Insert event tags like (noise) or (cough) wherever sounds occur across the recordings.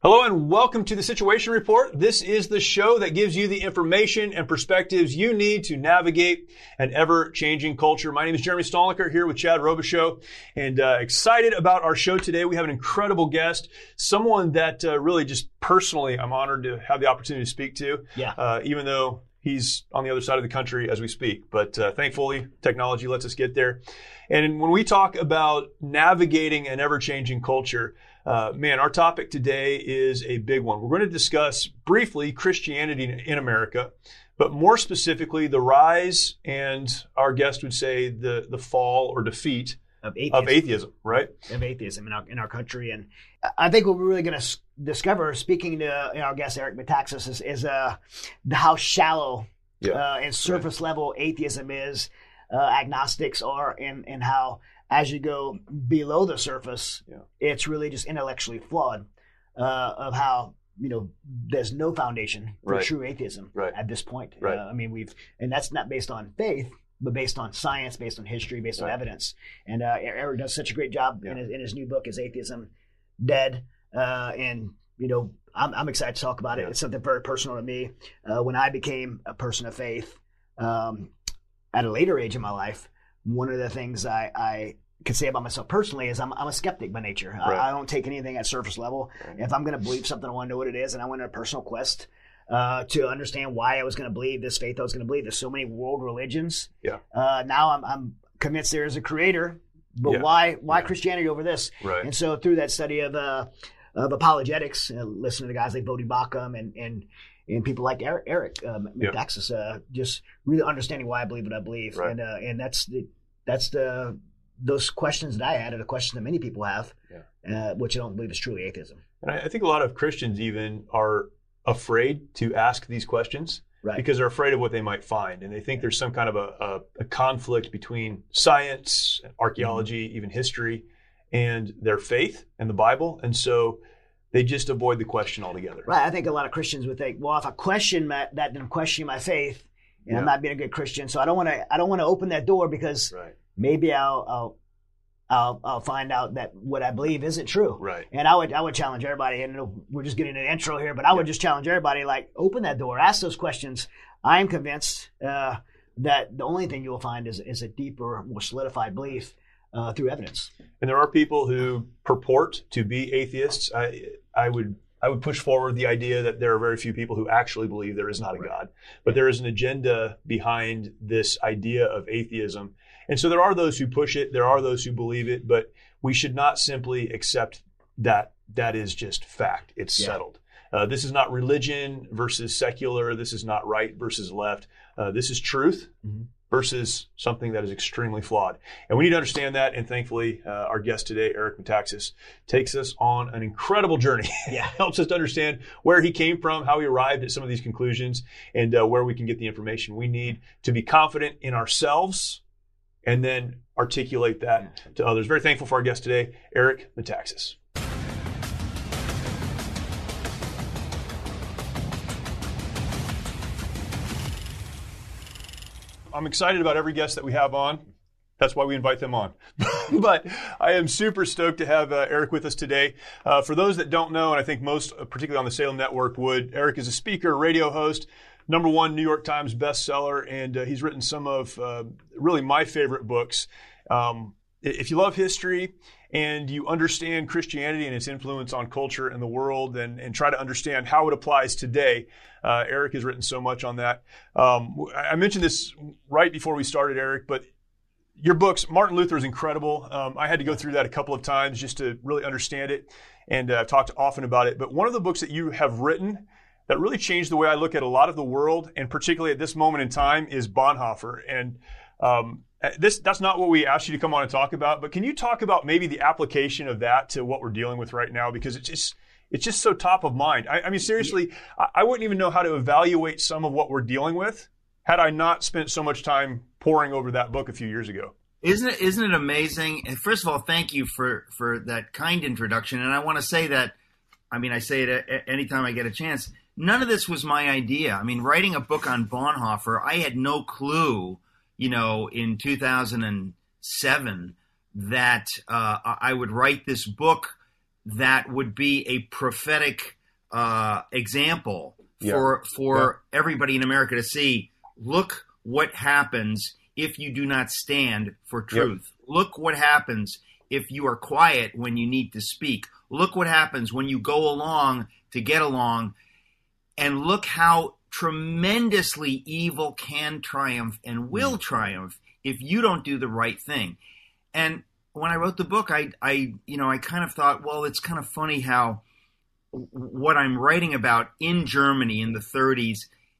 Hello and welcome to the Situation Report. This is the show that gives you the information and perspectives you need to navigate an ever-changing culture. My name is Jeremy Stalnecker here with Chad Robichaux and uh, excited about our show today. We have an incredible guest, someone that uh, really just personally I'm honored to have the opportunity to speak to. Yeah. Uh, even though he's on the other side of the country as we speak, but uh, thankfully technology lets us get there. And when we talk about navigating an ever-changing culture, uh, man, our topic today is a big one. We're going to discuss briefly Christianity in, America, but more specifically, the rise and our guest would say the, the fall or defeat of atheism, of atheism right? of atheism in our, in our country. And I think what we're really going to discover, speaking to you know, our guest Eric Metaxas, is, is uh, how shallow Yeah. uh, and surface level atheism is, uh, agnostics are, and, and how as you go below the surface, Yeah. it's really just intellectually flawed uh, of how you know there's no foundation for Right. true atheism Right. at this point. Right. Uh, I mean, we've and that's not based on faith, but based on science, based on history, based on evidence. And uh, Eric does such a great job in, his, in his new book, "Is Atheism Dead?" Uh, and you know, I'm, I'm excited to talk about it. Yeah. It's something very personal to me. Uh, when I became a person of faith um, at a later age in my life, one of the things I, I could say about myself personally is I'm, I'm a skeptic by nature. Right. I, I don't take anything at surface level. If I'm going to believe something, I want to know what it is, and I went on a personal quest uh, to understand why I was going to believe this faith I was going to believe. There's so many world religions. Yeah. Uh, now I'm, I'm convinced there is a creator, but Yeah. why why Yeah. Christianity over this? Right. And so through that study of uh, of apologetics, uh, listening to guys like Voddie Baucham and and and people like Eric, Eric um, Yeah. Metaxas, uh, just really understanding why I believe what I believe, Right. and uh, and that's the that's the those questions that I had are the questions that many people have, uh, which I don't believe is truly atheism. And I, I think a lot of Christians even are afraid to ask these questions Right. because they're afraid of what they might find. And they think there's some kind of a, a, a conflict between science, and archaeology, even history, and their faith and the Bible. And so they just avoid the question altogether. Right. I think a lot of Christians would think, well, if I question my, that, then I'm questioning my faith, and I'm not being a good Christian. So I don't want to. I don't want to open that door because Right. Maybe I'll, I'll I'll I'll find out that what I believe isn't true. Right. And I would I would challenge everybody. And we're just getting an intro here, but I would just challenge everybody. Like, open that door, ask those questions. I am convinced uh, that the only thing you will find is is a deeper, more solidified belief uh, through evidence. And there are people who purport to be atheists. I, I would I would push forward the idea that there are very few people who actually believe there is not a God, but there is an agenda behind this idea of atheism. And so there are those who push it, there are those who believe it, but we should not simply accept that that is just fact. It's Yeah. settled. Uh, this is not religion versus secular. This is not right versus left. Uh, this is truth Mhm. versus something that is extremely flawed. And we need to understand that. And thankfully, uh, our guest today, Eric Metaxas, takes us on an incredible journey. (laughs) Yeah. Helps us to understand where he came from, how he arrived at some of these conclusions, and uh, where we can get the information we need to be confident in ourselves and then articulate that to others. Very thankful for our guest today, Eric Metaxas. I'm excited about every guest that we have on. That's why we invite them on. (laughs) but I am super stoked to have uh, Eric with us today. Uh, for those that don't know, and I think most, uh, particularly on the Salem Network, would, Eric is a speaker, radio host, number one New York Times bestseller, and uh, he's written some of uh, really my favorite books. Um, if you love history and you understand Christianity and its influence on culture and the world, and, and try to understand how it applies today, uh, Eric has written so much on that. Um, I mentioned this right before we started, Eric, but your books, Martin Luther is incredible. Um, I had to go through that a couple of times just to really understand it, and uh, I've talked often about it. But one of the books that you have written that really changed the way I look at a lot of the world, and particularly at this moment in time, is Bonhoeffer. And um, this that's not what we asked you to come on and talk about. But can you talk about maybe the application of that to what we're dealing with right now? Because it's just it's just so top of mind. I, I mean, seriously, I, I wouldn't even know how to evaluate some of what we're dealing with had I not spent so much time poring over that book a few years ago. Isn't it isn't it amazing? And first of all, thank you for for that kind introduction. And I want to say that, I mean, I say it anytime I get a chance. None of this was my idea. I mean, writing a book on Bonhoeffer, I had no clue, you know, in 2007 that uh, I would write this book that would be a prophetic uh, example Yeah. for for everybody in America to see. Look what happens if you do not stand for truth. Look what happens if you are quiet when you need to speak. Look what happens when you go along to get along. And look how tremendously evil can triumph and will mm. triumph if you don't do the right thing. And when I wrote the book, I, I, you know, I kind of thought, well, it's kind of funny how what I'm writing about in Germany in the 30s,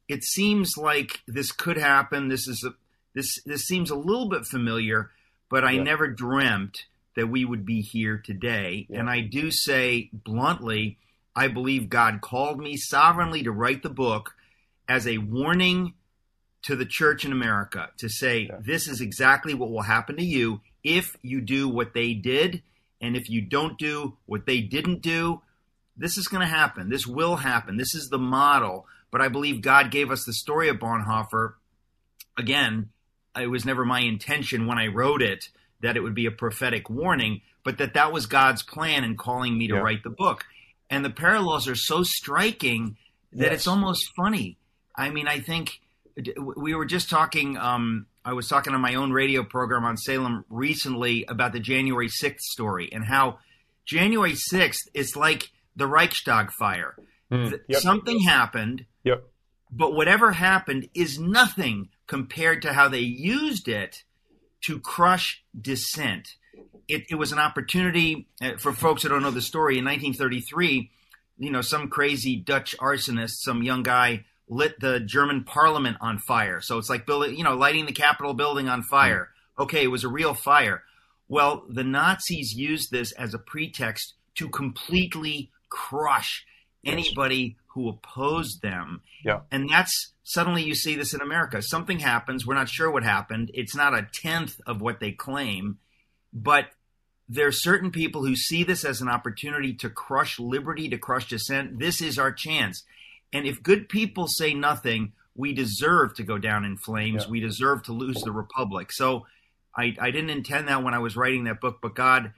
it seems like this could happen. This is a, this this seems a little bit familiar, but I Yeah. never dreamt that we would be here today. Yeah. And I do say bluntly, I believe God called me sovereignly to write the book as a warning to the church in America to say Yeah. this is exactly what will happen to you if you do what they did and if you don't do what they didn't do. This is going to happen. This will happen. This is the model. But i believe god gave us the story of bonhoeffer. Again it was never my intention when i wrote it that it would be a prophetic warning but that that was god's plan in calling me to Yeah. write the book and the parallels are so striking that Yes. it's almost funny i mean i think we were just talking um, i was talking on my own radio program on salem recently about the january 6th story and how january 6th is like the reichstag fire Hmm. Yep. something happened Yep. but whatever happened is nothing compared to how they used it to crush dissent. It, it was an opportunity uh, for folks that don't know the story. In 1933, you know, some crazy Dutch arsonist, some young guy, lit the German Parliament on fire. So it's like building, you know, lighting the Capitol building on fire. Okay, it was a real fire. Well, the Nazis used this as a pretext to completely crush anybody who opposed them. Yeah. And that's suddenly you see this in America. Something happens. We're not sure what happened. It's not a tenth of what they claim, but there are certain people who see this as an opportunity to crush liberty, to crush dissent. This is our chance. And if good people say nothing, we deserve to go down in flames. Yeah. We deserve to lose the republic. So I, I didn't intend that when I was writing that book, but God,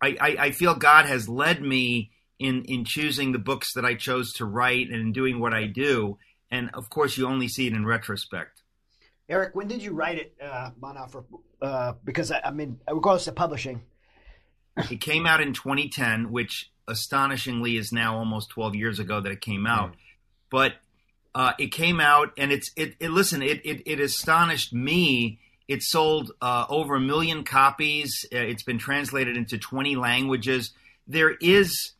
I, I, I feel God has led me in in choosing the books that I chose to write and in doing what I do. And of course, you only see it in retrospect. Eric, when did you write it, uh, Bonhoeffer? Uh, because I, I mean, regardless of publishing, It came out in 2010, which astonishingly is now almost 12 years ago that it came out. But uh, it came out, and it's it. it listen, it, it it astonished me. It sold uh, over a million copies. Uh, It's been translated into 20 languages. There is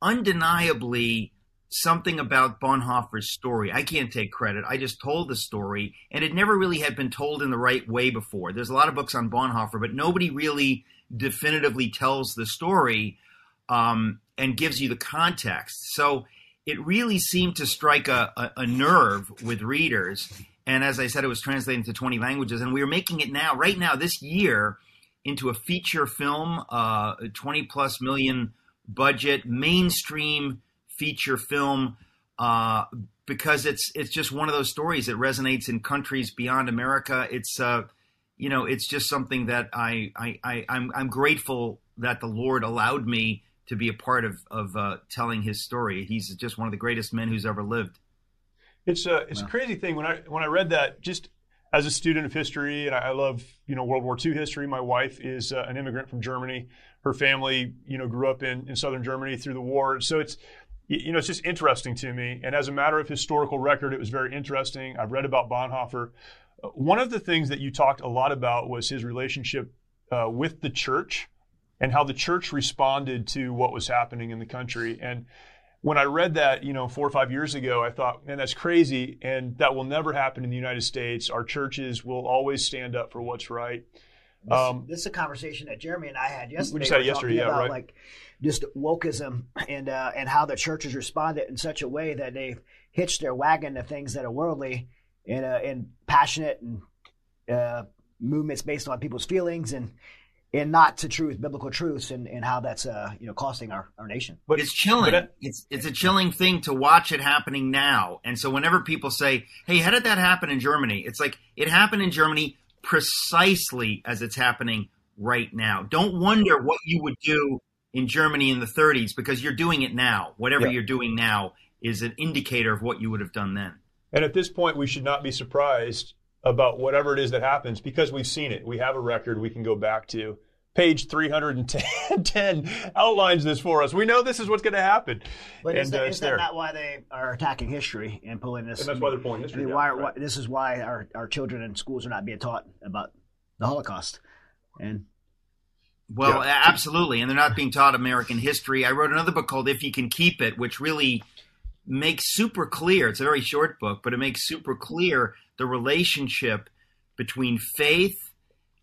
undeniably something about Bonhoeffer's story. I can't take credit. I just told the story, and it never really had been told in the right way before. There's a lot of books on Bonhoeffer, but nobody really definitively tells the story um, and gives you the context. So it really seemed to strike a, a, a nerve with readers. And as I said, it was translated into 20 languages, and we are making it now, right now, this year, into a feature film, uh, 20 plus million budget, mainstream feature film, uh, because it's it's just one of those stories that resonates in countries beyond America. It's uh, you know, it's just something that I, I, I I'm I'm grateful that the Lord allowed me to be a part of of uh, telling his story. He's just one of the greatest men who's ever lived. It's a it's a crazy thing when I when I read that just as a student of history and I, love you know World War II history. My wife is uh, an immigrant from Germany. Her family you know grew up in, in southern Germany through the war. So it's you know it's just interesting to me. And as a matter of historical record, it was very interesting. I've read about Bonhoeffer. Uh, One of the things that you talked a lot about was his relationship uh, with the church and how the church responded to what was happening in the country. And when I read that, you know, four or five years ago, I thought, man, that's crazy. And that will never happen in the United States. Our churches will always stand up for what's right. This, Um, this is a conversation that Jeremy and I had yesterday. We just had it We were yesterday, yeah, about, right. Like just wokeism and uh, and how the church has responded in such a way that they've hitched their wagon to things that are worldly and uh, and passionate and uh, movements based on people's feelings and and not to truth, biblical truths, and, and how that's uh, you know costing our, our nation. But it's chilling. but it- it's it's a chilling thing to watch it happening now. And so whenever people say, "Hey, how did that happen in Germany?" It's like it happened in Germany precisely as it's happening right now. Don't wonder what you would do in Germany in the 30s because you're doing it now. Whatever Yeah. you're doing now is an indicator of what you would have done then. And at this point, we should not be surprised about whatever it is that happens because we've seen it. We have a record we can go back to. Page 310 (laughs) outlines this for us. We know this is what's going to happen. But and is, that, uh, is that not why they are attacking history and pulling this? And that's why they're pulling history I mean, down, why, right. why, this is why our, our children in schools are not being taught about the Holocaust. And Well, Yeah. absolutely, and they're not being taught American history. I wrote another book called "If You Can Keep It," which really makes super clear. It's a very short book, but it makes super clear the relationship between faith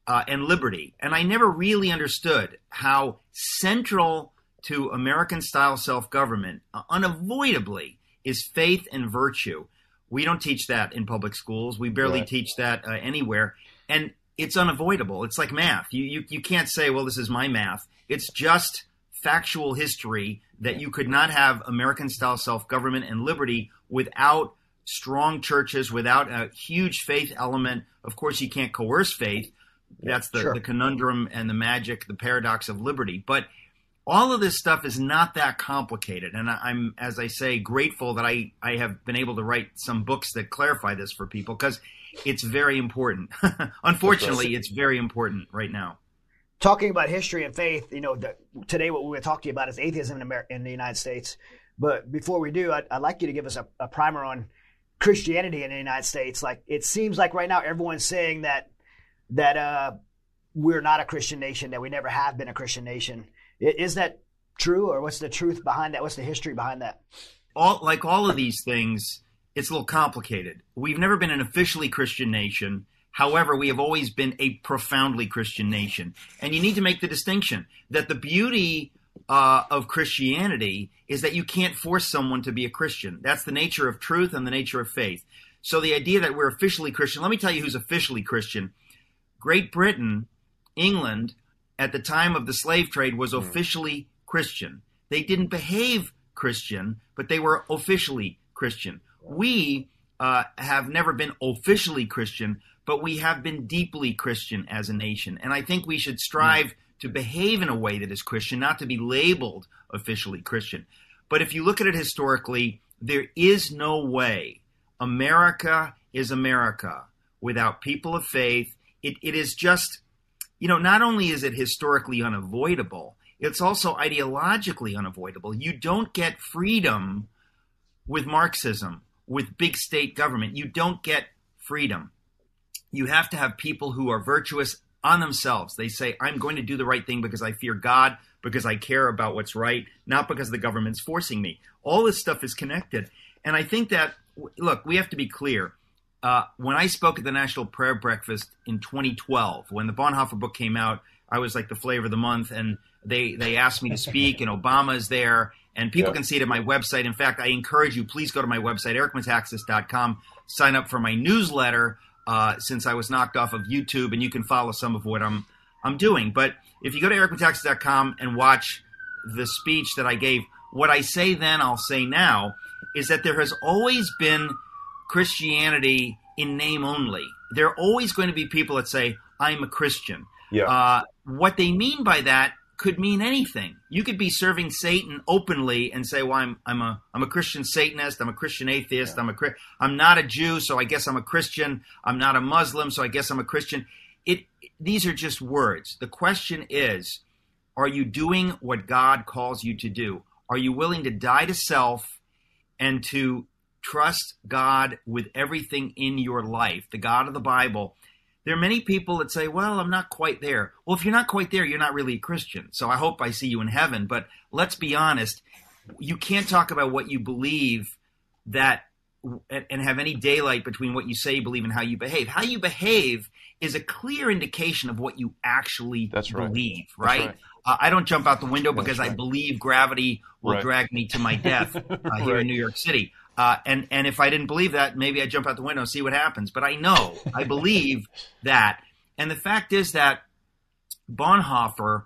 uh, and liberty. And I never really understood how central to American-style self-government, uh, unavoidably, is faith and virtue. We don't teach that in public schools. We barely Right. teach that uh, anywhere, and it's unavoidable. It's like math. You, you you can't say, "Well, this is my math." It's just factual history that you could not have American-style self-government and liberty without strong churches, without a huge faith element. Of course, you can't coerce faith. That's the, Sure. the conundrum and the magic, the paradox of liberty. But all of this stuff is not that complicated. And I'm, as I say, grateful that I, I have been able to write some books that clarify this for people because it's very important. (laughs) Unfortunately, it's very important right now. talking about history and faith, you know, the, today what we're going to talk to you about is atheism in, Amer- in the United States. But before we do, I'd, I'd like you to give us a, a primer on Christianity in the United States. Like it seems like right now everyone's saying that that uh, we're not a Christian nation, that we never have been a Christian nation. Is that true, or what's the truth behind that? What's the history behind that? all like all of these things, it's a little complicated. We've never been an officially Christian nation. However, we have always been a profoundly Christian nation. And you need to make the distinction that the beauty uh, of Christianity is that you can't force someone to be a Christian. That's the nature of truth and the nature of faith. So the idea that we're officially Christian, let me tell you who's officially Christian. Great Britain, England, at the time of the slave trade was officially Christian. They didn't behave Christian, but they were officially Christian. We uh, have never been officially Christian, but we have been deeply Christian as a nation. And I think we should strive to behave in a way that is Christian, not to be labeled officially Christian. But if you look at it historically, there is no way America is America without people of faith. It, it is just, you know, not only is it historically unavoidable, it's also ideologically unavoidable. You don't get freedom with Marxism, with big state government. You don't get freedom. You have to have people who are virtuous on themselves. They say, I'm going to do the right thing because I fear God, because I care about what's right, not because the government's forcing me. All this stuff is connected. And I think that, look, we have to be clear. Uh, when I spoke at the National Prayer Breakfast in 2012, when the Bonhoeffer book came out, I was like the flavor of the month, and they they asked me to speak, and Obama is there, and people can see it at my website. In fact, I encourage you, please go to my website, ericmetaxas.com, sign up for my newsletter uh, since I was knocked off of YouTube, and you can follow some of what I'm I'm doing. But if you go to ericmetaxas.com and watch the speech that I gave, what I say then, I'll say now, is that there has always been Christianity in name only. There are always going to be people that say, I'm a Christian. Yeah. Uh, what they mean by that could mean anything. You could be serving Satan openly and say, "Well, I'm I'm a I'm a Christian Satanist. I'm a Christian atheist. I'm a I'm not a Jew, so I guess I'm a Christian. I'm not a Muslim, so I guess I'm a Christian." It these are just words. The question is, are you doing what God calls you to do? Are you willing to die to self and to trust God with everything in your life, the God of the Bible? There are many people that say, well, I'm not quite there. Well, if you're not quite there, you're not really a Christian. So I hope I see you in heaven. But let's be honest, you can't talk about what you believe that and have any daylight between what you say you believe and how you behave. How you behave is a clear indication of what you actually That's right. believe, right? right. Uh, I don't jump out the window because I believe gravity will Right. drag me to my death uh, here (laughs) Right. in New York City. Uh, and and if I didn't believe that, maybe I jump out the window and see what happens. But I know, I (laughs) believe that. And the fact is that Bonhoeffer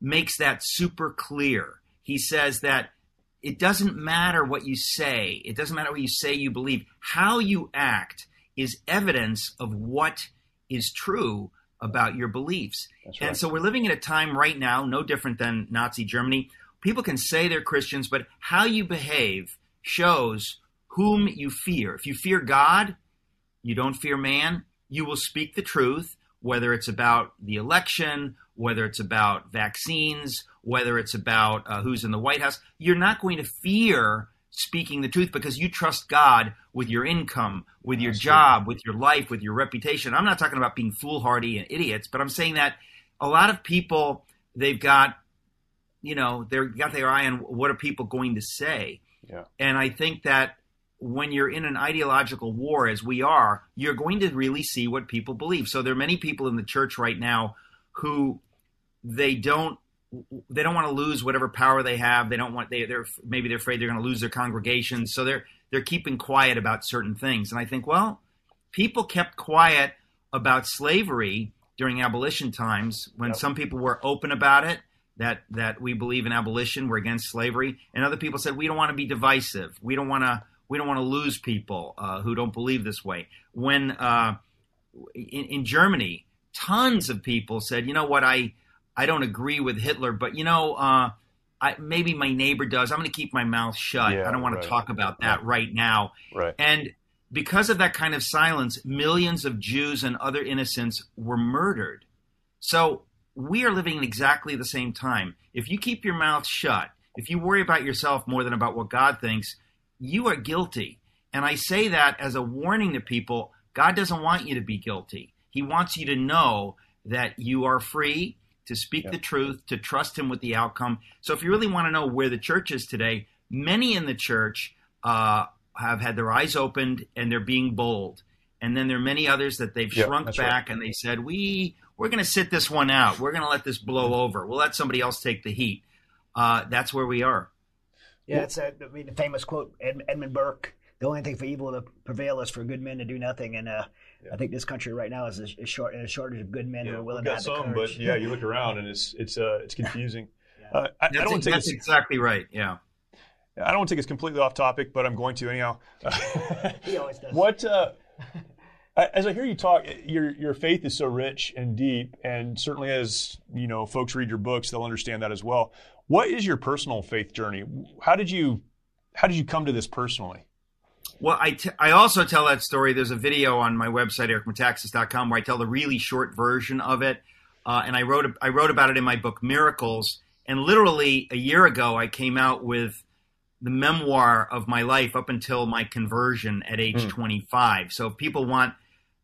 makes that super clear. He says that it doesn't matter what you say, it doesn't matter what you say you believe. How you act is evidence of what is true about your beliefs. right. And so we're living in a time right now, no different than Nazi Germany. People can say they're Christians, but how you behave shows whom you fear. If you fear God, you don't fear man, you will speak the truth, whether it's about the election, whether it's about vaccines, whether it's about uh, who's in the White House. You're not going to fear speaking the truth because you trust God with your income, with your job, with your life, with your reputation. I'm not talking about being foolhardy and idiots, but I'm saying that a lot of people, they've got, you know, they've got their eye on what are people going to say. Yeah. And I think that when you're in an ideological war, as we are, you're going to really see what people believe. So there are many people in the church right now who they don't they don't want to lose whatever power they have. They don't want they they're maybe they're afraid they're going to lose their congregations. So they're they're keeping quiet about certain things. And I think, well, people kept quiet about slavery during abolition times when some people were open about it that that we believe in abolition, we're against slavery, and other people said we don't want to be divisive. We don't want to we don't want to lose people uh, who don't believe this way. When uh, in, in Germany, tons of people said, you know what, I I don't agree with Hitler, but you know, uh, I, maybe my neighbor does. I'm going to keep my mouth shut. Yeah, I don't want right. to talk about that right now. Right. And because of that kind of silence, millions of Jews and other innocents were murdered. So we are living in exactly the same time. If you keep your mouth shut, if you worry about yourself more than about what God thinks, you are guilty. And I say that as a warning to people God doesn't want you to be guilty. He wants you to know that you are free to speak the truth, to trust Him with the outcome. So if you really want to know where the church is today, many in the church uh, have had their eyes opened and they're being bold. And then there are many others that they've shrunk back and they said, "We we're going to sit this one out. We're going to let this blow over. We'll let somebody else take the heat." Uh, that's where we are. Yeah, it's a, I mean, the famous quote, Ed, Edmund Burke. The only thing for evil to prevail is for good men to do nothing, and uh, I think this country right now is a, a short a shortage of good men who are willing We've to got have the some, courage. but yeah, you look around and it's it's uh, it's confusing. (laughs) Uh, I, I don't think that's exactly right. Yeah. I don't want to take us completely off topic, but I'm going to anyhow. (laughs) He always does. What uh, (laughs) as I hear you talk, your your faith is so rich and deep, and certainly as you know, folks read your books, they'll understand that as well. What is your personal faith journey? How did you how did you come to this personally? Well, I, t- I also tell that story. There's a video on my website, ericmetaxas.com, where I tell the really short version of it. Uh, and I wrote, I wrote about it in my book, Miracles. And literally a year ago, I came out with the memoir of my life up until my conversion at age 25. So if people want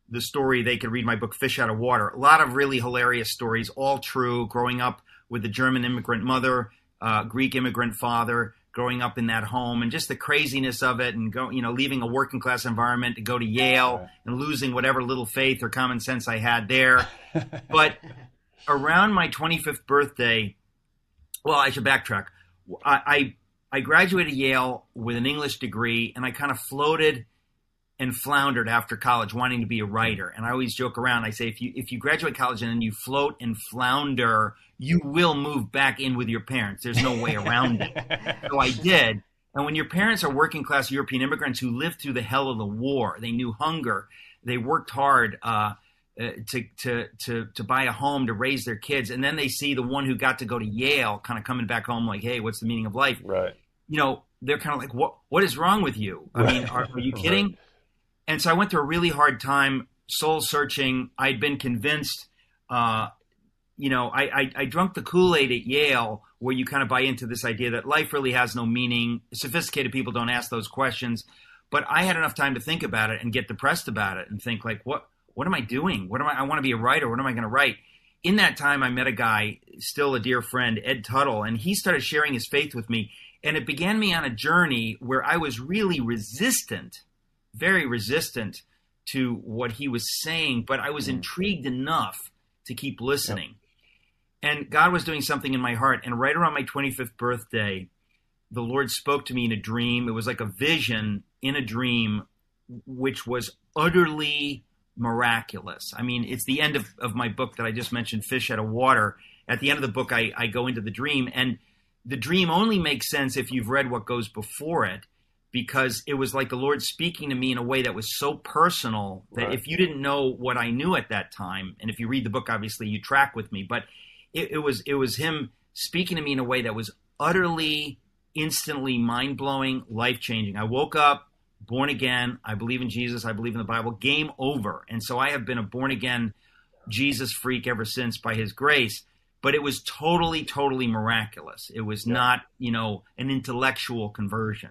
the story, they could read my book, Fish Out of Water. A lot of really hilarious stories, all true. Growing up with a German immigrant mother, uh, Greek immigrant father, growing up in that home, and just the craziness of it, and go, you know, leaving a working class environment to go to Yale and losing whatever little faith or common sense I had there. (laughs) but around my 25th birthday, well, I should backtrack. I, I I graduated Yale with an English degree, and I kind of floated and floundered after college, wanting to be a writer. And I always joke around. I say, if you if you graduate college and then you float and flounder, you will move back in with your parents. There's no way around it. (laughs) so I did. And when your parents are working class European immigrants who lived through the hell of the war, they knew hunger, they worked hard. Uh, uh, to to to to buy a home to raise their kids, and then they see the one who got to go to Yale, kind of coming back home like, "Hey, what's the meaning of life?" Right. You know, they're kind of like, "What what is wrong with you? I mean, are, are you (laughs) kidding?" And so I went through a really hard time, soul searching. I'd been convinced, uh, you know, I, I I drunk the Kool Aid at Yale, where you kind of buy into this idea that life really has no meaning. Sophisticated people don't ask those questions, but I had enough time to think about it and get depressed about it and think like, what what am I doing? What am I? I want to be a writer. What am I going to write? In that time, I met a guy, still a dear friend, Ed Tuttle, and he started sharing his faith with me. And it began me on a journey where I was really resistant very resistant to what he was saying, but I was mm. intrigued enough to keep listening. Yep. And God was doing something in my heart. And right around my 25th birthday, the Lord spoke to me in a dream. It was like a vision in a dream, which was utterly miraculous. I mean, it's the end of, of my book that I just mentioned, Fish Out of Water. At the end of the book, I, I go into the dream, and the dream only makes sense if you've read what goes before it because it was like the Lord speaking to me in a way that was so personal that right. if you didn't know what I knew at that time, and if you read the book, obviously you track with me, but it, it was it was Him speaking to me in a way that was utterly, instantly mind blowing, life changing. I woke up born again. I believe in Jesus. I believe in the Bible. Game over. And so I have been a born again Jesus freak ever since by His grace. But it was totally, totally miraculous. It was yeah. not, you know, an intellectual conversion.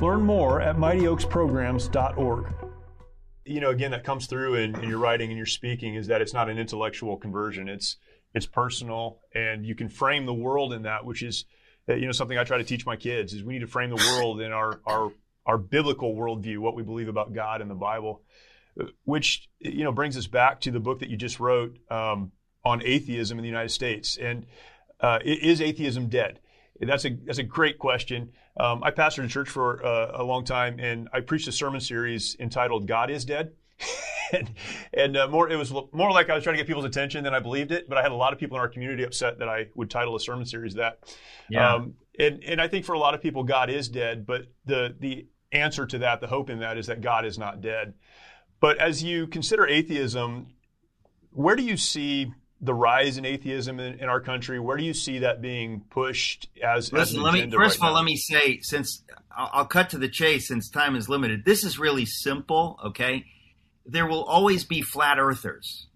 Learn more at mightyoaksprograms.org. You know, again, that comes through in, in your writing and your speaking is that it's not an intellectual conversion. It's it's personal, and you can frame the world in that, which is, uh, you know, something I try to teach my kids is we need to frame the world in our our our biblical worldview, what we believe about God and the Bible, uh, which you know brings us back to the book that you just wrote um, on atheism in the United States. And uh, is atheism dead? That's a that's a great question. Um, I pastored a church for uh, a long time, and I preached a sermon series entitled "God Is Dead." (laughs) and, and uh, more, it was more like I was trying to get people's attention than I believed it. But I had a lot of people in our community upset that I would title a sermon series that. Yeah. Um, and and I think for a lot of people, God is dead. But the the answer to that, the hope in that, is that God is not dead. But as you consider atheism, where do you see the rise in atheism in, in, our country? Where do you see that being pushed as? Listen, as let me first right of all now? let me say since I'll cut to the chase since time is limited. This is really simple. Okay, there will always be flat earthers.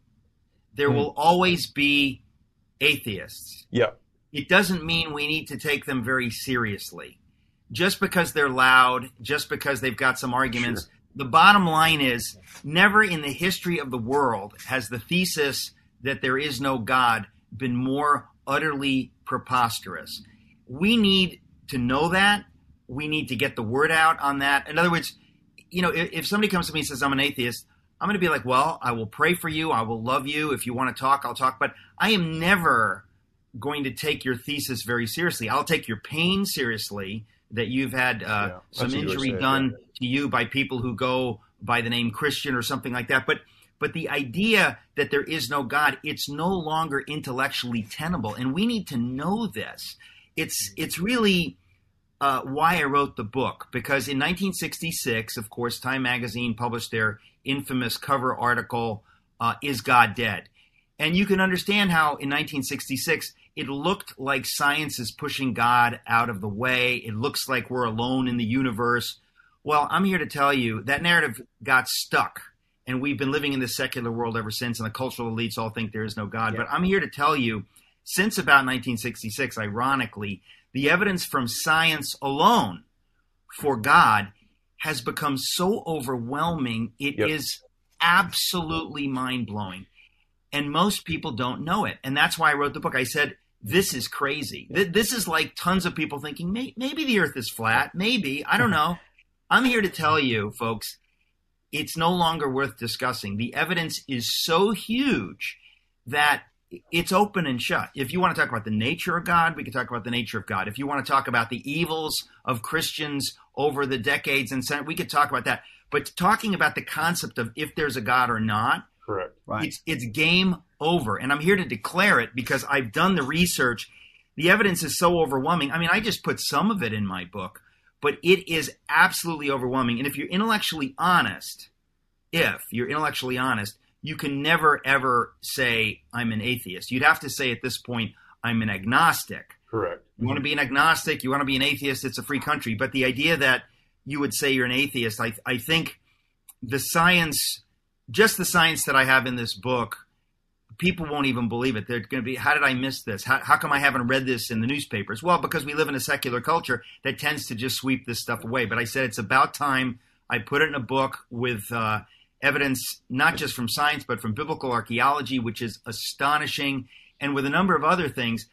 There hmm. will always be atheists. Yeah. It doesn't mean we need to take them very seriously. Just because they're loud, just because they've got some arguments. Sure. The bottom line is never in the history of the world has the thesis that there is no God been more utterly preposterous. We need to know that. We need to get the word out on that. In other words, you know, if, if somebody comes to me and says, I'm an atheist, I'm going to be like, well, I will pray for you. I will love you. If you want to talk, I'll talk. But I am never going to take your thesis very seriously. I'll take your pain seriously that you've had uh, yeah, some injury done yeah. to you by people who go by the name Christian or something like that. But but the idea that there is no God, it's no longer intellectually tenable, and we need to know this. It's it's really uh, why I wrote the book because in 1966, of course, Time Magazine published their infamous cover article, uh, "Is God Dead?" And you can understand how in 1966 it looked like science is pushing God out of the way. It looks like we're alone in the universe. Well, I'm here to tell you that narrative got stuck and we've been living in the secular world ever since, and the cultural elites all think there is no God. Yeah. But I'm here to tell you, since about 1966, ironically, the evidence from science alone for God has become so overwhelming, It yep. is absolutely mind blowing. And most people don't know it. And that's why I wrote the book. I said, this is crazy. This is like tons of people thinking maybe the earth is flat. Maybe. I don't (laughs) know. I'm here to tell you, folks, it's no longer worth discussing. The evidence is so huge that it's open and shut. If you want to talk about the nature of God, we can talk about the nature of God. If you want to talk about the evils of Christians over the decades and we could talk about that. But talking about the concept of if there's a God or not, correct, Right. It's it's game over, and I'm here to declare it because I've done the research. The evidence is so overwhelming. I mean, I just put some of it in my book, but it is absolutely overwhelming. And if you're intellectually honest, if you're intellectually honest, you can never ever say I'm an atheist. You'd have to say at this point I'm an agnostic. Correct. You want to be an agnostic, you want to be an atheist, it's a free country. But the idea that you would say you're an atheist, I, I think the science, just the science that I have in this book, people won't even believe it. They're going to be, how did I miss this? How, how come I haven't read this in the newspapers? Well, because we live in a secular culture that tends to just sweep this stuff away. But I said it's about time I put it in a book with uh, evidence, not just from science, but from biblical archaeology, which is astonishing, and with a number of other things.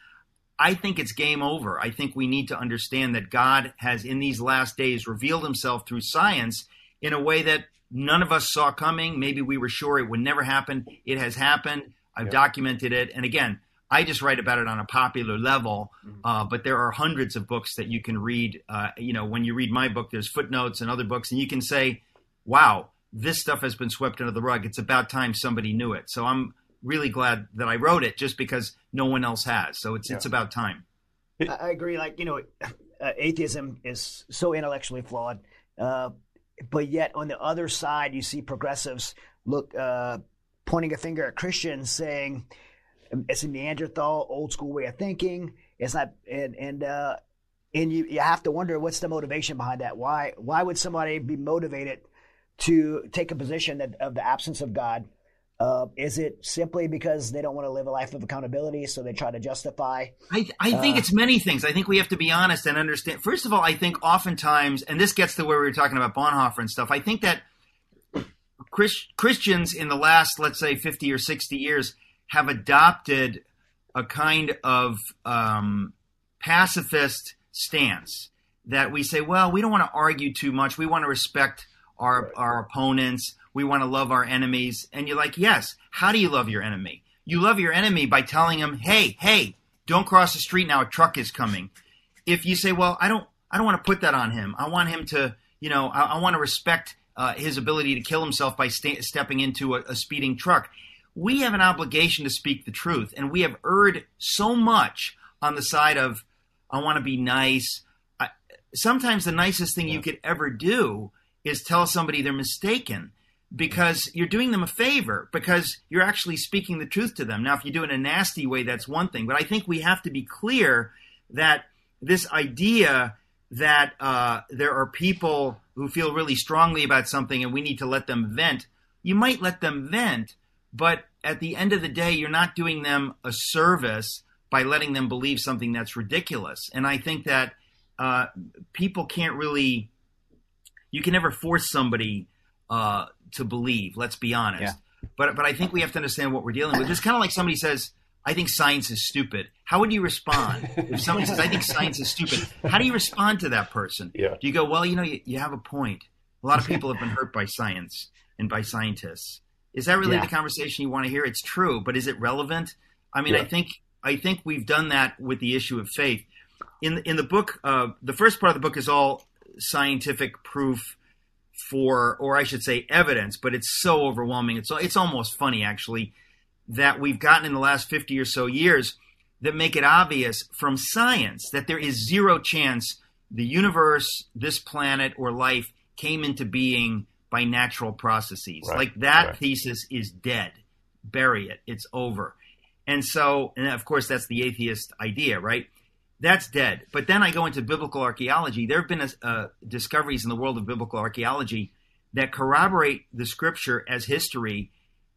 I think it's game over. I think we need to understand that God has, in these last days, revealed himself through science in a way that none of us saw coming. Maybe we were sure it would never happen. It has happened. I've documented it. And again, I just write about it on a popular level, uh, but there are hundreds of books that you can read. Uh, you know, when you read my book, there's footnotes and other books, and you can say, wow, this stuff has been swept under the rug. It's about time somebody knew it. So I'm really glad that I wrote it just because no one else has. So it's it's about time. I I agree. Like you know, uh, atheism is so intellectually flawed, uh, but yet on the other side, you see progressives look uh, pointing a finger at Christians, saying it's a Neanderthal, old school way of thinking. It's not, and and uh, and you you have to wonder what's the motivation behind that. Why why would somebody be motivated to take a position that, of the absence of God? Uh, is it simply because they don't want to live a life of accountability, so they try to justify? I, I think it's many things. I think we have to be honest and understand. First of all, I think oftentimes, and this gets to where we were talking about Bonhoeffer and stuff. I think that Chris, Christians in the last, let's say, fifty or sixty years, have adopted a kind of um, pacifist stance that we say, well, we don't want to argue too much. We want to respect our our opponents. We want to love our enemies. And you're like, yes. How do you love your enemy? You love your enemy by telling him, hey, hey, don't cross the street now. A truck is coming. If you say, well, I don't, I don't want to put that on him. I want him to, you know, I, I want to respect uh, his ability to kill himself by sta- stepping into a, a speeding truck. We have an obligation to speak the truth, and we have erred so much on the side of, I want to be nice. I, sometimes the nicest thing you could ever do is tell somebody they're mistaken because you're doing them a favor because you're actually speaking the truth to them. Now, if you do it in a nasty way, that's one thing. But I think we have to be clear that this idea that uh, there are people who feel really strongly about something and we need to let them vent, you might let them vent, but at the end of the day, you're not doing them a service by letting them believe something that's ridiculous. And I think that uh, people can't really, you can never force somebody uh, to believe. Let's be honest. Yeah. But but I think we have to understand what we're dealing with. It's kind of like somebody says, "I think science is stupid." How would you respond if somebody says, "I think science is stupid"? How do you respond to that person? Yeah. Do you go, "Well, you know, you, you have a point. A lot of people have been hurt by science and by scientists." Is that really Yeah. the conversation you want to hear? It's true, but is it relevant? I mean, I think I think we've done that with the issue of faith. In in the book, uh, the first part of the book is all scientific proof for, or I should say, evidence, but it's so overwhelming. It's it's almost funny actually that we've gotten in the last fifty or so years that make it obvious from science that there is zero chance the universe, this planet, or life came into being by natural processes. Right, Like that right. thesis is dead. Bury it. It's over. And so, and of course, that's the atheist idea, right? That's dead. But then I go into biblical archaeology. There have been uh, discoveries in the world of biblical archaeology that corroborate the scripture as history.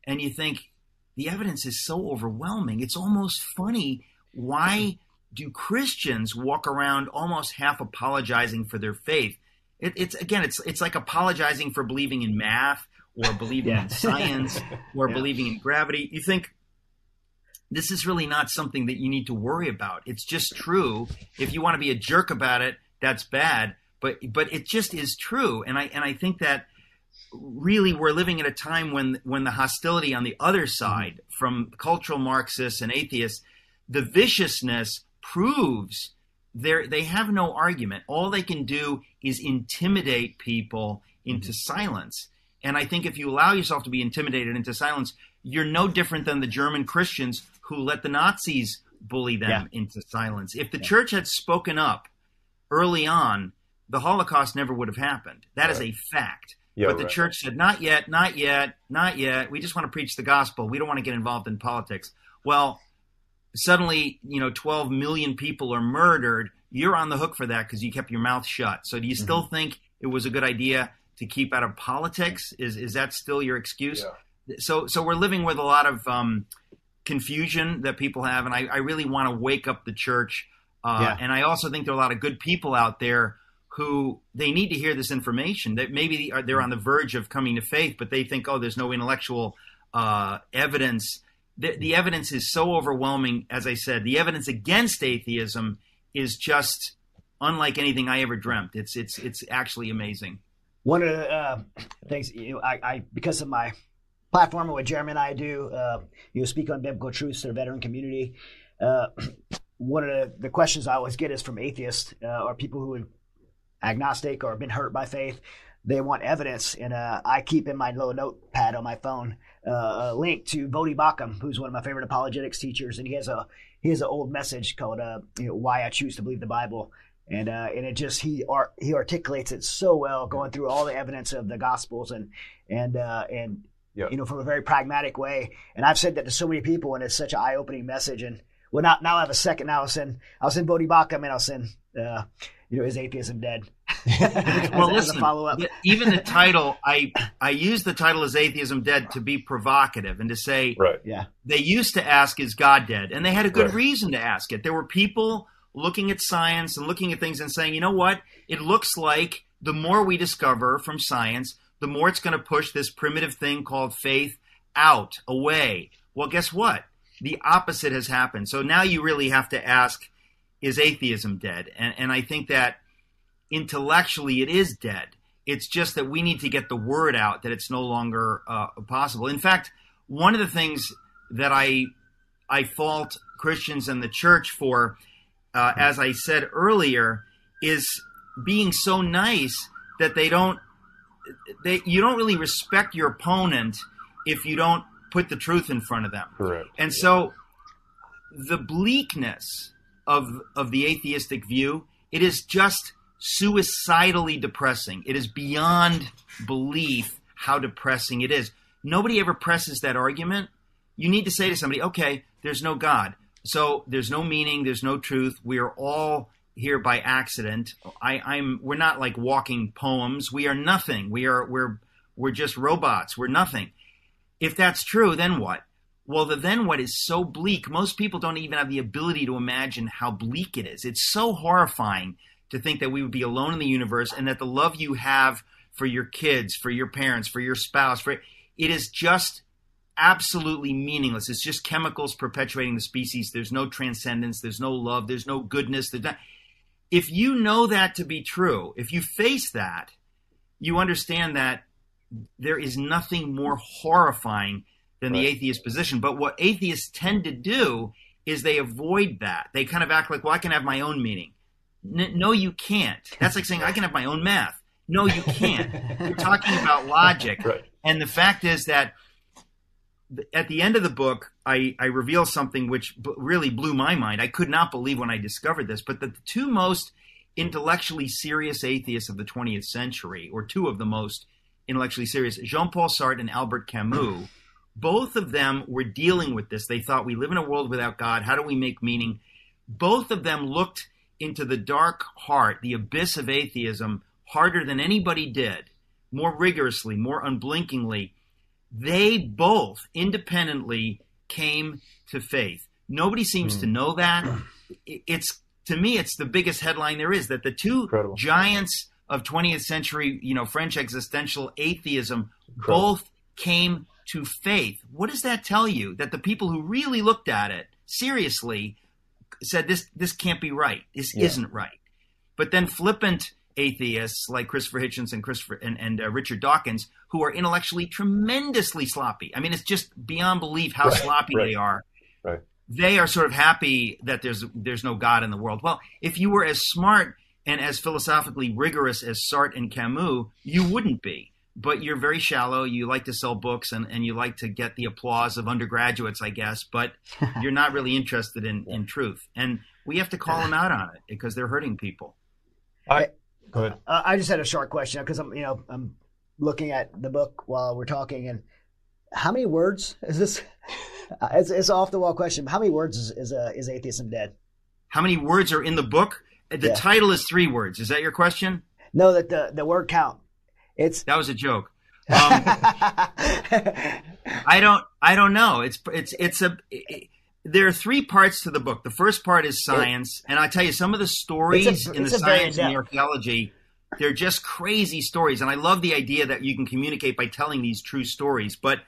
And you think the evidence is so overwhelming. It's almost funny. Why do Christians walk around almost half apologizing for their faith? It, it's again, it's it's like apologizing for believing in math or believing (laughs) Yeah. in science or Yeah. believing in gravity. You think this is really not something that you need to worry about. It's just true. If you want to be a jerk about it, that's bad. But but it just is true. And I and I think that really we're living at a time when when the hostility on the other mm-hmm. side from cultural Marxists and atheists, the viciousness proves they they have no argument. All they can do is intimidate people mm-hmm. into silence. And I think if you allow yourself to be intimidated into silence, you're no different than the German Christians who let the Nazis bully them yeah. into silence. If the yeah. church had spoken up early on, the Holocaust never would have happened. That right. is a fact. Yeah, but the right. church said, not yet, not yet, not yet. We just want to preach the gospel. We don't want to get involved in politics. Well, suddenly, you know, 12 million people are murdered. You're on the hook for that because you kept your mouth shut. So do you mm-hmm. still think it was a good idea to keep out of politics? Is, is that still your excuse? Yeah. So, so we're living with a lot of um, confusion that people have. And I, I really want to wake up the church. Uh, yeah. And I also think there are a lot of good people out there who they need to hear this information that maybe they're on the verge of coming to faith, but they think, oh, there's no intellectual uh, evidence. The, the, evidence is so overwhelming. As I said, the evidence against atheism is just unlike anything I ever dreamt. It's it's it's actually amazing. One of the uh, things you know, I, I, because of my platform what Jeremy and I do, uh, you know, speak on biblical truths to the veteran community. Uh, (clears throat) one of the, the, questions I always get is from atheists uh, or people who would agnostic or been hurt by faith, they want evidence. And uh, I keep in my little notepad on my phone uh, a link to Voddie Baucham, who's one of my favorite apologetics teachers, and he has a he has an old message called uh, you know, "Why I Choose to Believe the Bible." And uh, and it just he art, he articulates it so well, going through all the evidence of the Gospels and and uh, and you know from a very pragmatic way. And I've said that to so many people, and it's such an eye opening message. And well, now now I have a second. Now I'll send I'll send Voddie Baucham, and I'll send uh, you know, is atheism dead? (laughs) well, listen, follow up. even the title, I I use the title "Is Atheism Dead" to be provocative and to say, right. yeah, they used to ask, "Is God dead?" and they had a good right. reason to ask it. There were people looking at science and looking at things and saying, you know what? It looks like the more we discover from science, the more it's going to push this primitive thing called faith out, away. Well, guess what? The opposite has happened. So now you really have to ask is atheism dead? And, and I think that intellectually it is dead. It's just that we need to get the word out that it's no longer uh, possible. In fact, one of the things that I I fault Christians and the church for, uh, as I said earlier, is being so nice that they don't they you don't really respect your opponent if you don't put the truth in front of them. Correct. And so the bleakness of of the atheistic view. It is just suicidally depressing. It is beyond belief how depressing it is. Nobody ever presses that argument. You need to say to somebody, okay, there's no God. So there's no meaning, there's no truth. We are all here by accident. I, am we're not like walking poems. We are nothing. We are we're we're just robots. We're nothing. If that's true, then what? Well, the then what is so bleak, most people don't even have the ability to imagine how bleak it is. It's so horrifying to think that we would be alone in the universe and that the love you have for your kids, for your parents, for your spouse, for it is just absolutely meaningless. It's just chemicals perpetuating the species. There's no transcendence, there's no love, there's no goodness. There's not, if you know that to be true, if you face that, you understand that there is nothing more horrifying than right. the atheist position. But what atheists tend to do is they avoid that. They kind of act like, well, I can have my own meaning. N- no, you can't. That's like saying, I can have my own math. No, you can't. (laughs) You're talking about logic. Right. And the fact is that at the end of the book, I, I reveal something which b- really blew my mind. I could not believe when I discovered this, but that the two most intellectually serious atheists of the 20th century, or two of the most intellectually serious, Jean Paul Sartre and Albert Camus, both of them were dealing with this. They thought we live in a world without God. How do we make meaning? Both of them looked into the dark heart, the abyss of atheism, harder than anybody did, more rigorously, more unblinkingly. They both independently came to faith. Nobody seems mm. to know that. It's to me, it's the biggest headline there is that the two Incredible. giants of 20th century, you know, French existential atheism Incredible. both came to faith. What does that tell you? That the people who really looked at it seriously said this this can't be right. This yeah. isn't right. But then flippant atheists like Christopher Hitchens and Christopher and, and uh, Richard Dawkins, who are intellectually tremendously sloppy. I mean, it's just beyond belief how right, sloppy right, they are. Right. They are sort of happy that there's there's no God in the world. Well, if you were as smart and as philosophically rigorous as Sartre and Camus, you wouldn't be but you're very shallow. You like to sell books and, and you like to get the applause of undergraduates, I guess, but (laughs) you're not really interested in, in truth. And we have to call them out on it because they're hurting people. I, go ahead. Uh, I just had a short question because I'm, you know, I'm looking at the book while we're talking, and how many words is this? (laughs) It's, it's off the wall question. How many words is is, uh, is atheism dead? How many words are in the book? The Yeah. title is three words. Is that your question? No, that the the word count. It's That was a joke. (laughs) Um, I don't. I don't know. It's it's it's a. It, there are three parts to the book. The first part is science, and I tell you, some of the stories a- in the it's a very science and the archaeology, they're just crazy stories. And I love the idea that you can communicate by telling these true stories. But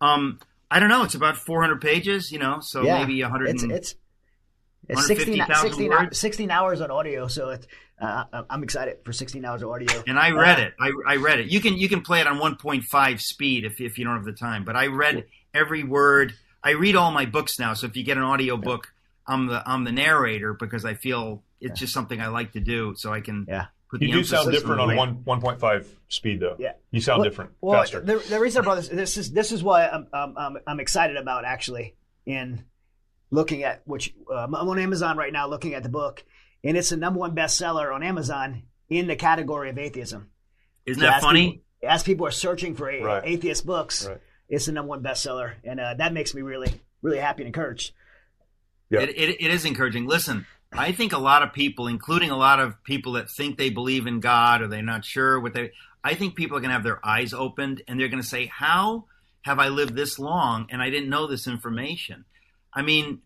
um, I don't know. It's about 400 pages, you know, so yeah, maybe 100. It's it's it's 16, 150,000 16, 16 hours on audio, so it's, uh, I'm excited for 16 hours of audio. and I read Uh, it. I, I read it. You can you can play it on 1.5 speed if if you don't have the time. But I read every word. I read all my books now. So if you get an audio book, I'm the I'm the narrator because I feel it's just something I like to do. So I can Yeah. put You do sound different on one one point five speed though. Yeah. You sound Well- different, Well, faster. the, the reason I brought this, this is this is why I'm I'm, I'm, I'm excited about actually in looking at which um, I'm on Amazon right now looking at the book, and it's the number one bestseller on Amazon in the category of atheism. Isn't So that as funny? People, as people are searching for a, Right. atheist books, Right. it's the number one bestseller, and uh, that makes me really really happy and encouraged. Yeah. It, it, it is encouraging. Listen, I think a lot of people, including a lot of people that think they believe in God or they're not sure what they, I think people are going to have their eyes opened and they're going to say, "How have I lived this long and I didn't know this information?" I mean,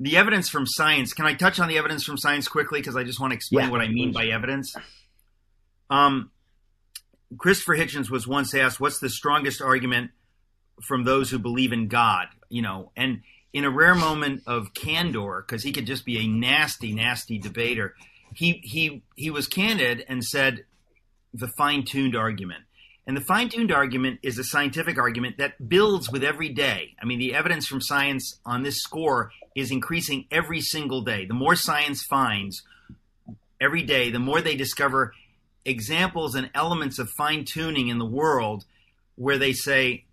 the evidence from science. Can I touch on the evidence from science quickly because I just want to explain Yeah, what I mean by evidence? Um, Christopher Hitchens was once asked, "What's the strongest argument from those who believe in God?" You know, and in a rare moment of candor, because he could just be a nasty, nasty debater, he he he was candid and said the fine-tuned argument. And the fine-tuned argument is a scientific argument that builds with every day. I mean, the evidence from science on this score is increasing every single day. The more science finds every day, the more they discover examples and elements of fine-tuning in the world where they say,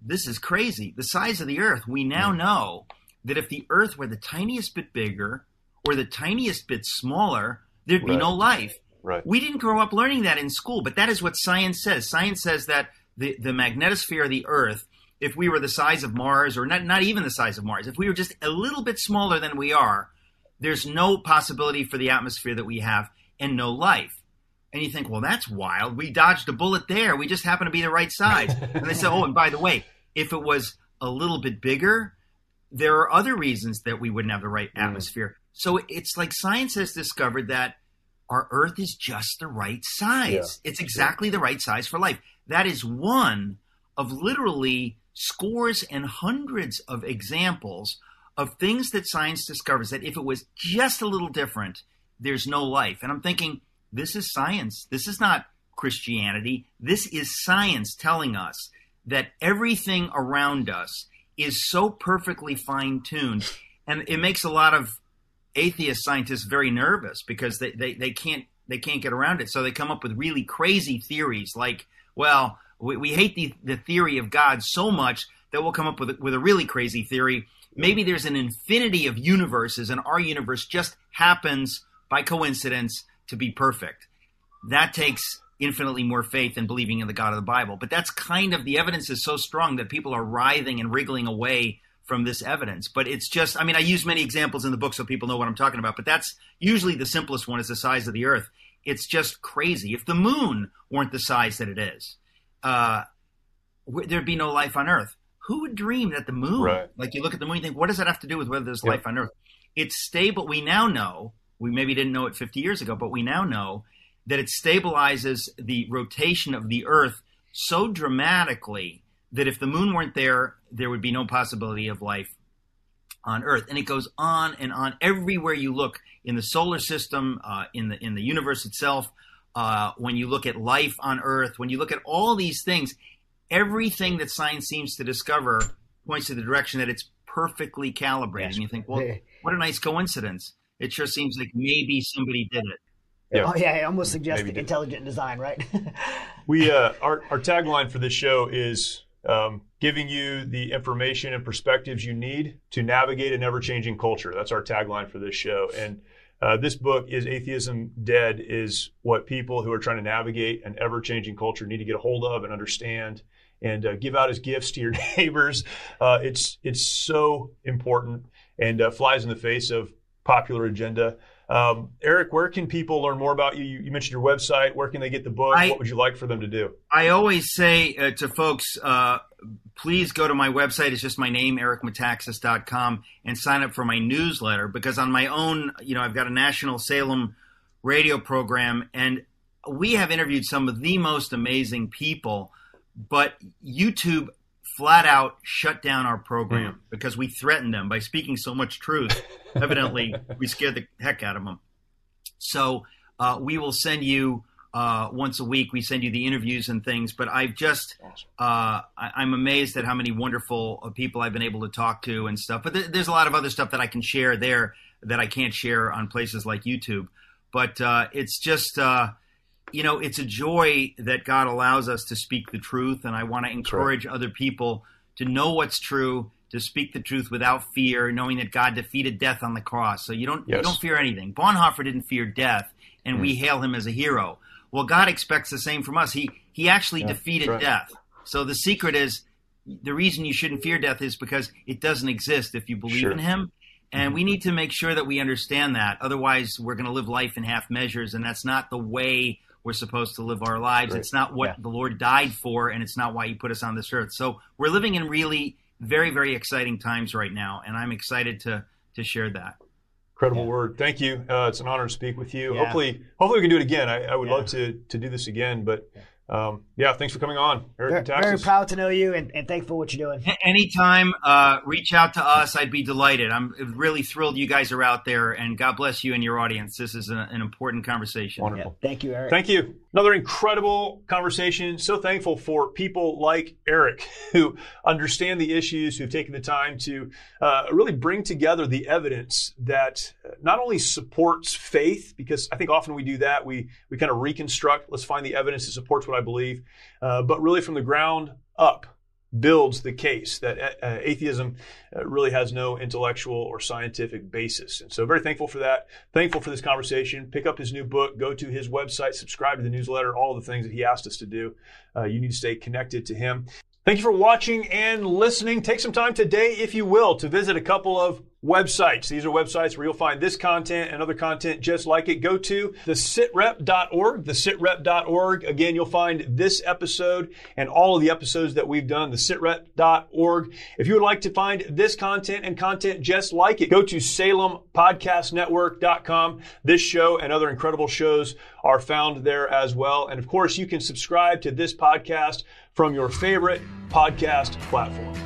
this is crazy. The size of the earth, we now hmm. know that if the earth were the tiniest bit bigger or the tiniest bit smaller, there'd be Right. no life. Right. We didn't grow up learning that in school, but that is what science says. Science says that the, the magnetosphere of the earth, if we were the size of Mars, or not, not even the size of Mars, if we were just a little bit smaller than we are, there's no possibility for the atmosphere that we have and no life. And you think, well, that's wild. We dodged a bullet there. We just happen to be the right size. (laughs) and they say, oh, and by the way, if it was a little bit bigger, there are other reasons that we wouldn't have the right mm. atmosphere. So it's like science has discovered that our Earth is just the right size. It's exactly the right size for life. That is one of literally scores and hundreds of examples of things that science discovers that if it was just a little different, there's no life. And I'm thinking, this is science. This is not Christianity. This is science telling us that everything around us is so perfectly fine tuned. And it makes a lot of atheist scientists very nervous because they, they, they can't they can't get around it. So they come up with really crazy theories like, well, we, we hate the, the theory of God so much that we'll come up with with a really crazy theory. Maybe there's an infinity of universes and our universe just happens by coincidence to be perfect. That takes infinitely more faith than believing in the God of the Bible. But that's kind of the evidence is so strong that people are writhing and wriggling away from this evidence. But it's just, I mean, I use many examples in the book so people know what I'm talking about, but that's usually the simplest one is the size of the earth. It's just crazy. If the moon weren't the size that it is, uh, there'd be no life on earth. Who would dream that the moon, Right. like you look at the moon, you think, what does that have to do with whether there's Yeah. life on earth? It's stable. We now know, we maybe didn't know it 50 years ago, but we now know that it stabilizes the rotation of the earth so dramatically that if the moon weren't there, there would be no possibility of life on Earth. And it goes on and on everywhere you look in the solar system, uh, in the in the universe itself. Uh, when you look at life on Earth, when you look at all these things, everything that science seems to discover points to the direction that it's perfectly calibrated. Yes. And you think, well, what a nice coincidence! It sure seems like maybe somebody did it. Yeah. Oh, yeah, I almost suggest intelligent design, right? (laughs) We uh, our our tagline for this show is um, giving you the information and perspectives you need to navigate an ever-changing culture. That's our tagline for this show. And uh, this book is "Atheism Dead" is what people who are trying to navigate an ever-changing culture need to get a hold of and understand, and uh, give out as gifts to your (laughs) neighbors. Uh, it's it's so important and uh, flies in the face of popular agenda. Um, Eric, where can people learn more about you? you? You mentioned your website. Where can they get the book? I- what would you like for them to do? I always say uh, to folks, uh, please go to my website. It's just my name, ericmetaxas.com, and sign up for my newsletter because on my own, you know, I've got a national Salem radio program and we have interviewed some of the most amazing people, but YouTube flat out shut down our program because we threatened them by speaking so much truth. (laughs) Evidently, we scared the heck out of them. So uh, we will send you uh, once a week. We send you the interviews and things. But I've just uh, I, I'm amazed at how many wonderful uh, people I've been able to talk to and stuff. But th- there's a lot of other stuff that I can share there that I can't share on places like YouTube. But uh, it's just. You know, it's a joy that God allows us to speak the truth, and I want to encourage other people to know what's true, to speak the truth without fear, knowing that God defeated death on the cross. So you don't you don't fear anything. Bonhoeffer didn't fear death, and we mm. hail him as a hero. Well, God expects the same from us. He he actually defeated right. death. So the secret is the reason you shouldn't fear death is because it doesn't exist if you believe Sure. in Him. And we mm-hmm. need to make sure that we understand that. Otherwise, we're going to live life in half measures, and that's not the way we're supposed to live our lives. It's not what Yeah. the Lord died for, and it's not why He put us on this earth. So we're living in really very, very exciting times right now, and I'm excited to to share that. Incredible word. Thank you. Uh, it's an honor to speak with you. Yeah. Hopefully, hopefully we can do it again. I, I would Yeah. love to to do this again. But um, yeah, thanks for coming on, Eric very, Metaxas. very proud to know you and, and thankful for what you're doing. Anytime, uh, reach out to us. I'd be delighted. I'm really thrilled you guys are out there, and God bless you and your audience. This is a, an important conversation. Yeah, Wonderful. thank you, Eric. Thank you. Another incredible conversation. So thankful for people like Eric (laughs) who understand the issues, who've taken the time to uh, really bring together the evidence that uh, not only supports faith, because I think often we do that, we we kind of reconstruct. Let's find the evidence that supports what I believe, uh, but really from the ground up builds the case that uh, atheism uh, really has no intellectual or scientific basis. And so, very thankful for that. Thankful for this conversation. Pick up his new book, go to his website, subscribe to the newsletter, all the things that he asked us to do. Uh, you need to stay connected to him. Thank you for watching and listening. Take some time today, if you will, to visit a couple of websites. These are websites where you'll find this content and other content just like it. Go to thesitrep.org, thesitrep.org. Again, you'll find this episode and all of the episodes that we've done, thesitrep.org. If you would like to find this content and content just like it, go to salempodcastnetwork.com. This show and other incredible shows are found there as well. And of course, you can subscribe to this podcast from your favorite podcast platform.